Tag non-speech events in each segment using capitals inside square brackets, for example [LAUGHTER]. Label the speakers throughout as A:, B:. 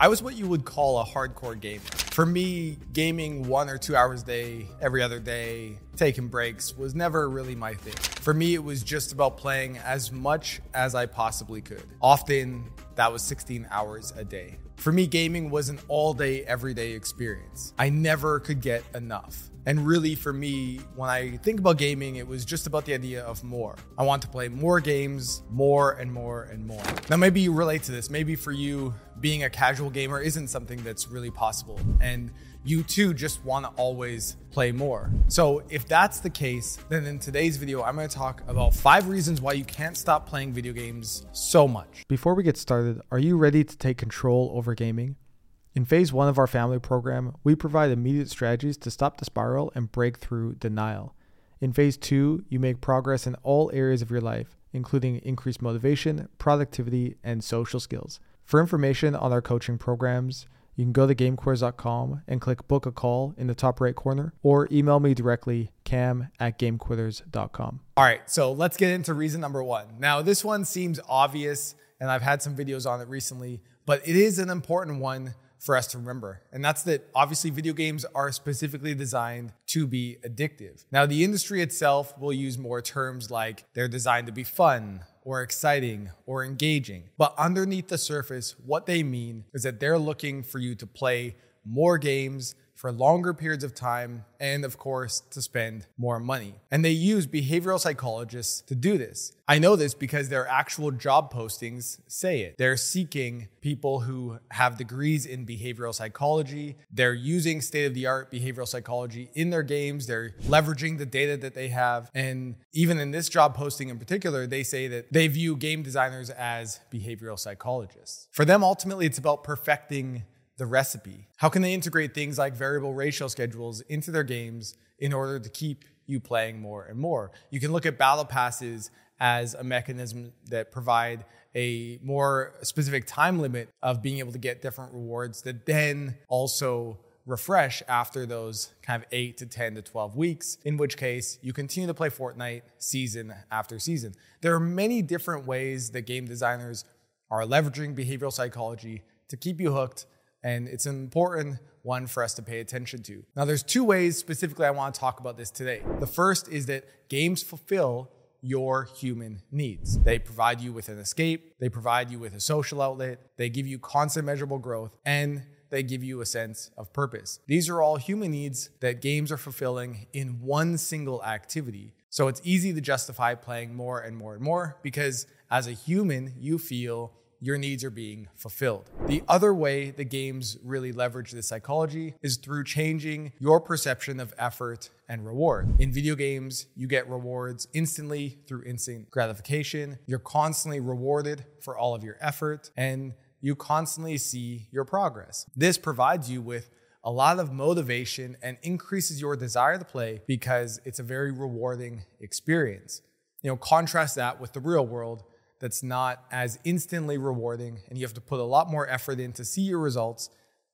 A: I was what you would call a hardcore gamer. For me, gaming one or two hours a day, every other day, taking breaks was never really my thing. For me, it was just about playing as much as I possibly could. Often, that was 16 hours a day. For me, gaming was an all day, everyday experience. I never could get enough. And really, for me, when I think about gaming, it was just about the idea of more. I want to play more games, more and more and more. Now, maybe you relate to this. Maybe for you, being a casual gamer isn't something that's really possible. And you too just want to always play more. So, if that's the case, then in today's video, I'm going to talk about five reasons why you can't stop playing video games so much.
B: Before we get started, are you ready to take control over gaming? In phase one of our family program, we provide immediate strategies to stop the spiral and break through denial. In phase two, you make progress in all areas of your life, including increased motivation, productivity, and social skills. For information on our coaching programs, you can go to gamequitters.com and click book a call in the top right corner or email me directly cam at gamequitters.com.
A: All right, so let's get into reason number one. Now, this one seems obvious, and I've had some videos on it recently, but it is an important one for us to remember. And that's that obviously video games are specifically designed to be addictive. Now, the industry itself will use more terms like they're designed to be fun or exciting or engaging. But underneath the surface, what they mean is that they're looking for you to play more games for longer periods of time, and of course, to spend more money. And they use behavioral psychologists to do this. I know this because their actual job postings say it. They're seeking people who have degrees in behavioral psychology. They're using state of the art behavioral psychology in their games. They're leveraging the data that they have. And even in this job posting in particular, they say that they view game designers as behavioral psychologists. For them, ultimately, it's about perfecting the recipe? How can they integrate things like variable ratio schedules into their games in order to keep you playing more and more? You can look at battle passes as a mechanism that provide a more specific time limit of being able to get different rewards that then also refresh after those kind of 8 to 10 to 12 weeks, in which case you continue to play Fortnite season after season. There are many different ways that game designers are leveraging behavioral psychology to keep you hooked and it's an important one for us to pay attention to. Now, there's two ways specifically I want to talk about this today. The first is that games fulfill your human needs. They provide you with an escape, they provide you with a social outlet, they give you constant measurable growth, and they give you a sense of purpose. These are all human needs that games are fulfilling in one single activity. So it's easy to justify playing more and more and more because as a human, you feel your needs are being fulfilled. The other way the games really leverage this psychology is through changing your perception of effort and reward. In video games, you get rewards instantly through instant gratification. You're constantly rewarded for all of your effort and you constantly see your progress. This provides you with a lot of motivation and increases your desire to play because it's a very rewarding experience. You know, contrast that with the real world that's not as instantly rewarding, and you have to put a lot more effort in to see your results.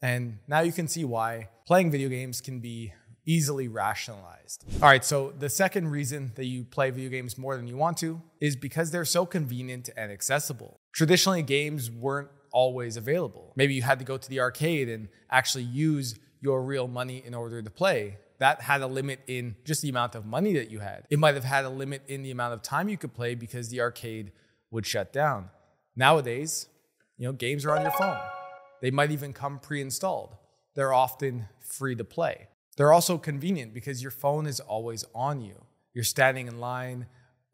A: And now you can see why playing video games can be easily rationalized. All right, so the second reason that you play video games more than you want to is because they're so convenient and accessible. Traditionally, games weren't always available. Maybe you had to go to the arcade and actually use your real money in order to play. That had a limit in just the amount of money that you had. It might have had a limit in the amount of time you could play because the arcade would shut down. Nowadays, you know, games are on your phone. They might even come pre-installed. They're often free to play. They're also convenient because your phone is always on you. You're standing in line,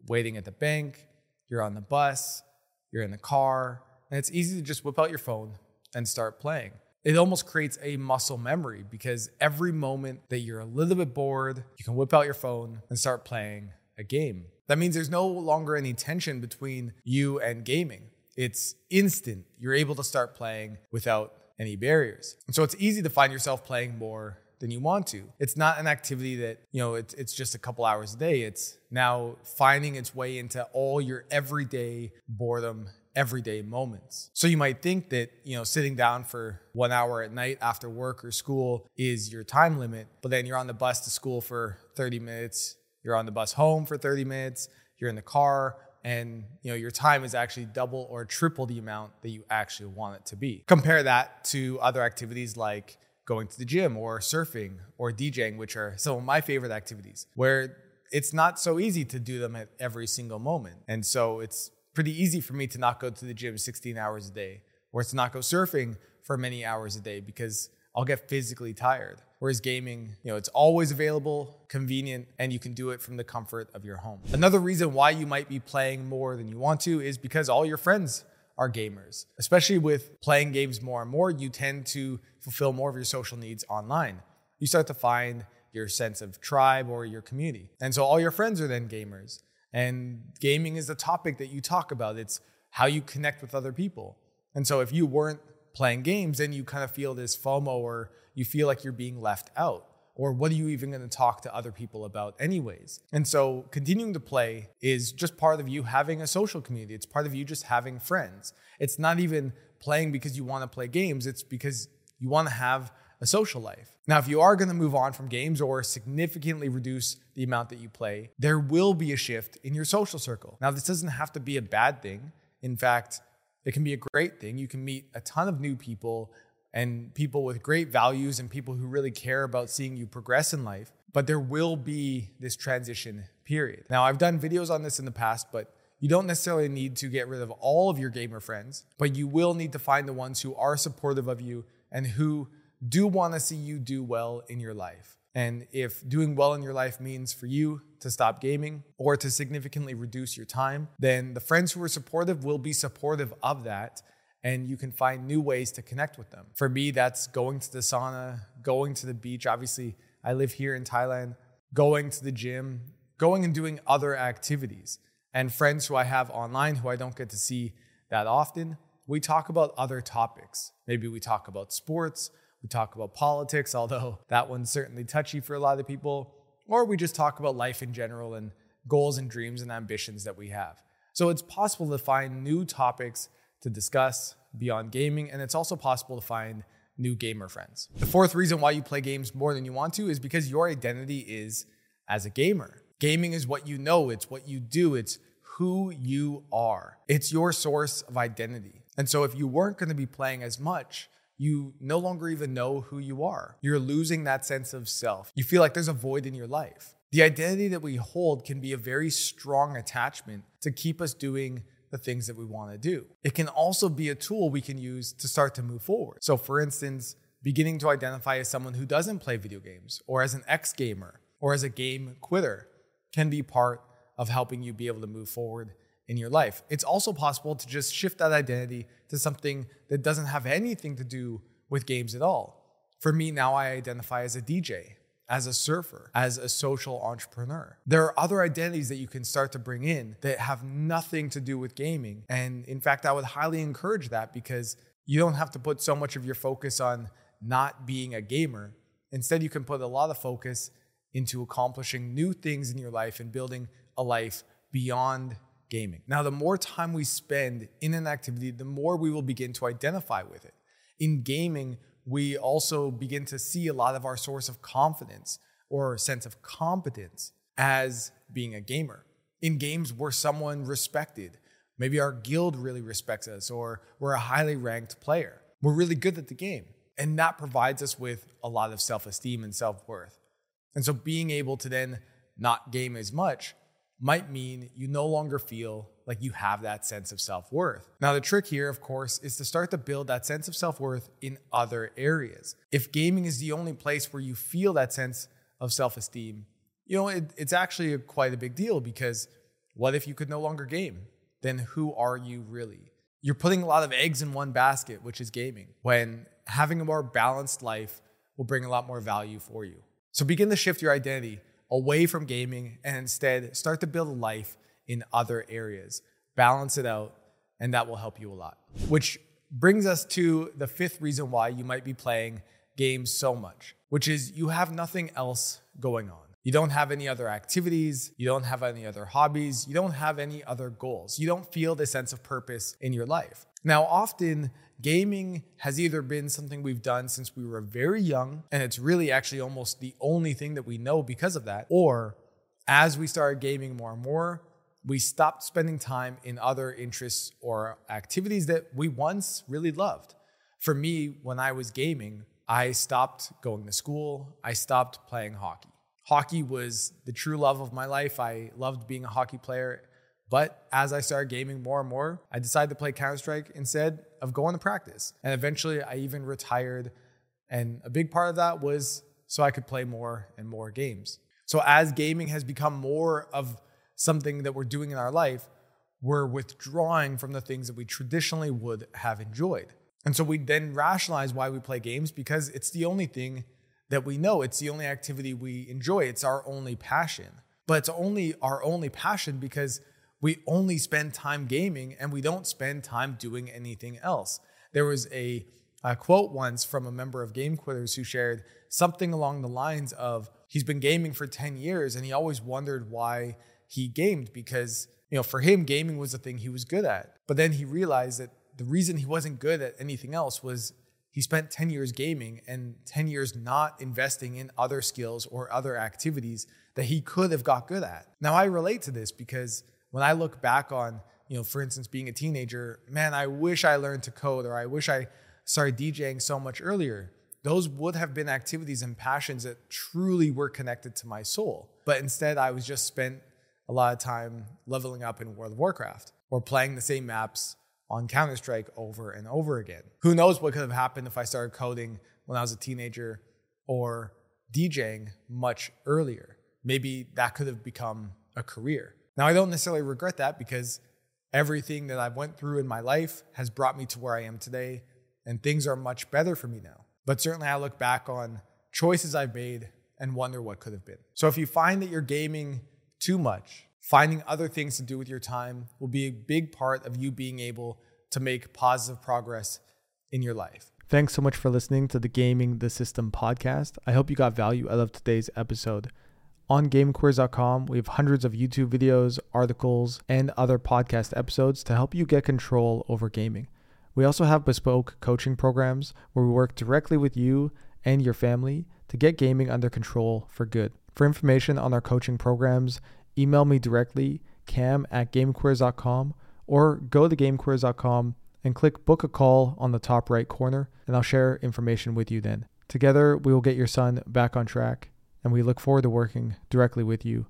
A: waiting at the bank, you're on the bus, you're in the car, and it's easy to just whip out your phone and start playing. It almost creates a muscle memory because every moment that you're a little bit bored, you can whip out your phone and start playing a game. That means there's no longer any tension between you and gaming. It's instant. You're able to start playing without any barriers. And so it's easy to find yourself playing more than you want to. It's not an activity that, you know, it's, it's just a couple hours a day. It's now finding its way into all your everyday boredom everyday moments. So you might think that, you know, sitting down for 1 hour at night after work or school is your time limit, but then you're on the bus to school for 30 minutes, you're on the bus home for 30 minutes, you're in the car and you know your time is actually double or triple the amount that you actually want it to be. Compare that to other activities like going to the gym or surfing or DJing, which are some of my favorite activities, where it's not so easy to do them at every single moment. And so it's pretty easy for me to not go to the gym 16 hours a day or to not go surfing for many hours a day because I'll get physically tired. Whereas gaming, you know, it's always available, convenient, and you can do it from the comfort of your home. Another reason why you might be playing more than you want to is because all your friends are gamers. Especially with playing games more and more, you tend to fulfill more of your social needs online. You start to find your sense of tribe or your community. And so all your friends are then gamers. And gaming is the topic that you talk about. It's how you connect with other people. And so if you weren't playing games, then you kind of feel this FOMO or you feel like you're being left out. Or what are you even going to talk to other people about, anyways? And so, continuing to play is just part of you having a social community. It's part of you just having friends. It's not even playing because you want to play games, it's because you want to have a social life. Now, if you are going to move on from games or significantly reduce the amount that you play, there will be a shift in your social circle. Now, this doesn't have to be a bad thing. In fact, it can be a great thing. You can meet a ton of new people and people with great values and people who really care about seeing you progress in life. But there will be this transition period. Now, I've done videos on this in the past, but you don't necessarily need to get rid of all of your gamer friends, but you will need to find the ones who are supportive of you and who do want to see you do well in your life. And if doing well in your life means for you to stop gaming or to significantly reduce your time, then the friends who are supportive will be supportive of that. And you can find new ways to connect with them. For me, that's going to the sauna, going to the beach. Obviously, I live here in Thailand, going to the gym, going and doing other activities. And friends who I have online who I don't get to see that often, we talk about other topics. Maybe we talk about sports, we talk about politics, [LAUGHS] although that one's certainly touchy for a lot of people, or we just talk about life in general and goals and dreams and ambitions that we have. So it's possible to find new topics to discuss beyond gaming, and it's also possible to find new gamer friends. The fourth reason why you play games more than you want to is because your identity is as a gamer. Gaming is what you know, it's what you do, it's who you are. It's your source of identity. And so if you weren't going to be playing as much, you no longer even know who you are. You're losing that sense of self. You feel like there's a void in your life. The identity that we hold can be a very strong attachment to keep us doing the things that we want to do. It can also be a tool we can use to start to move forward. So, for instance, beginning to identify as someone who doesn't play video games, or as an ex gamer, or as a game quitter can be part of helping you be able to move forward in your life. It's also possible to just shift that identity to something that doesn't have anything to do with games at all. For me, now I identify as a DJ, as a surfer, as a social entrepreneur. There are other identities that you can start to bring in that have nothing to do with gaming. And in fact, I would highly encourage that because you don't have to put so much of your focus on not being a gamer. Instead, you can put a lot of focus into accomplishing new things in your life and building a life beyond gaming. Now, the more time we spend in an activity, the more we will begin to identify with it. In gaming, we also begin to see a lot of our source of confidence or sense of competence as being a gamer. In games, we're someone respected. Maybe our guild really respects us, or we're a highly ranked player. We're really good at the game. And that provides us with a lot of self esteem and self worth. And so being able to then not game as much might mean you no longer feel like you have that sense of self worth. Now, the trick here, of course, is to start to build that sense of self worth in other areas. If gaming is the only place where you feel that sense of self esteem, you know, it, it's actually a, quite a big deal because what if you could no longer game? Then who are you really? You're putting a lot of eggs in one basket, which is gaming, when having a more balanced life will bring a lot more value for you. So begin to shift your identity away from gaming and instead start to build a life in other areas. Balance it out, and that will help you a lot. Which brings us to the fifth reason why you might be playing games so much, which is you have nothing else going on. You don't have any other activities, you don't have any other hobbies, you don't have any other goals. You don't feel the sense of purpose in your life. Now, often gaming has either been something we've done since we were very young, and it's really actually almost the only thing that we know because of that, or as we started gaming more and more, we stopped spending time in other interests or activities that we once really loved. For me, when I was gaming, I stopped going to school, I stopped playing hockey. Hockey was the true love of my life. I loved being a hockey player. But as I started gaming more and more, I decided to play Counter Strike instead of going to practice. And eventually, I even retired. And a big part of that was so I could play more and more games. So, as gaming has become more of something that we're doing in our life, we're withdrawing from the things that we traditionally would have enjoyed. And so we then rationalize why we play games because it's the only thing that we know. It's the only activity we enjoy. It's our only passion. But it's only our only passion because we only spend time gaming and we don't spend time doing anything else. There was a, a quote once from a member of Game Quitters who shared something along the lines of he's been gaming for 10 years and he always wondered why he gamed because you know for him gaming was the thing he was good at but then he realized that the reason he wasn't good at anything else was he spent 10 years gaming and 10 years not investing in other skills or other activities that he could have got good at now i relate to this because when i look back on you know for instance being a teenager man i wish i learned to code or i wish i started djing so much earlier those would have been activities and passions that truly were connected to my soul but instead i was just spent a lot of time leveling up in World of Warcraft or playing the same maps on Counter Strike over and over again. Who knows what could have happened if I started coding when I was a teenager or DJing much earlier? Maybe that could have become a career. Now, I don't necessarily regret that because everything that I've went through in my life has brought me to where I am today and things are much better for me now. But certainly I look back on choices I've made and wonder what could have been. So if you find that you're gaming too much, finding other things to do with your time will be a big part of you being able to make positive progress in your life.
B: Thanks so much for listening to the Gaming the System podcast. I hope you got value out of today's episode. On GameQuitters.com, we have hundreds of YouTube videos, articles, and other podcast episodes to help you get control over gaming. We also have bespoke coaching programs where we work directly with you and your family to get gaming under control for good. For information on our coaching programs, email me directly, cam at gamequitters.com, or go to gamequitters.com and click book a call on the top right corner, and I'll share information with you then. Together, we will get your son back on track, and we look forward to working directly with you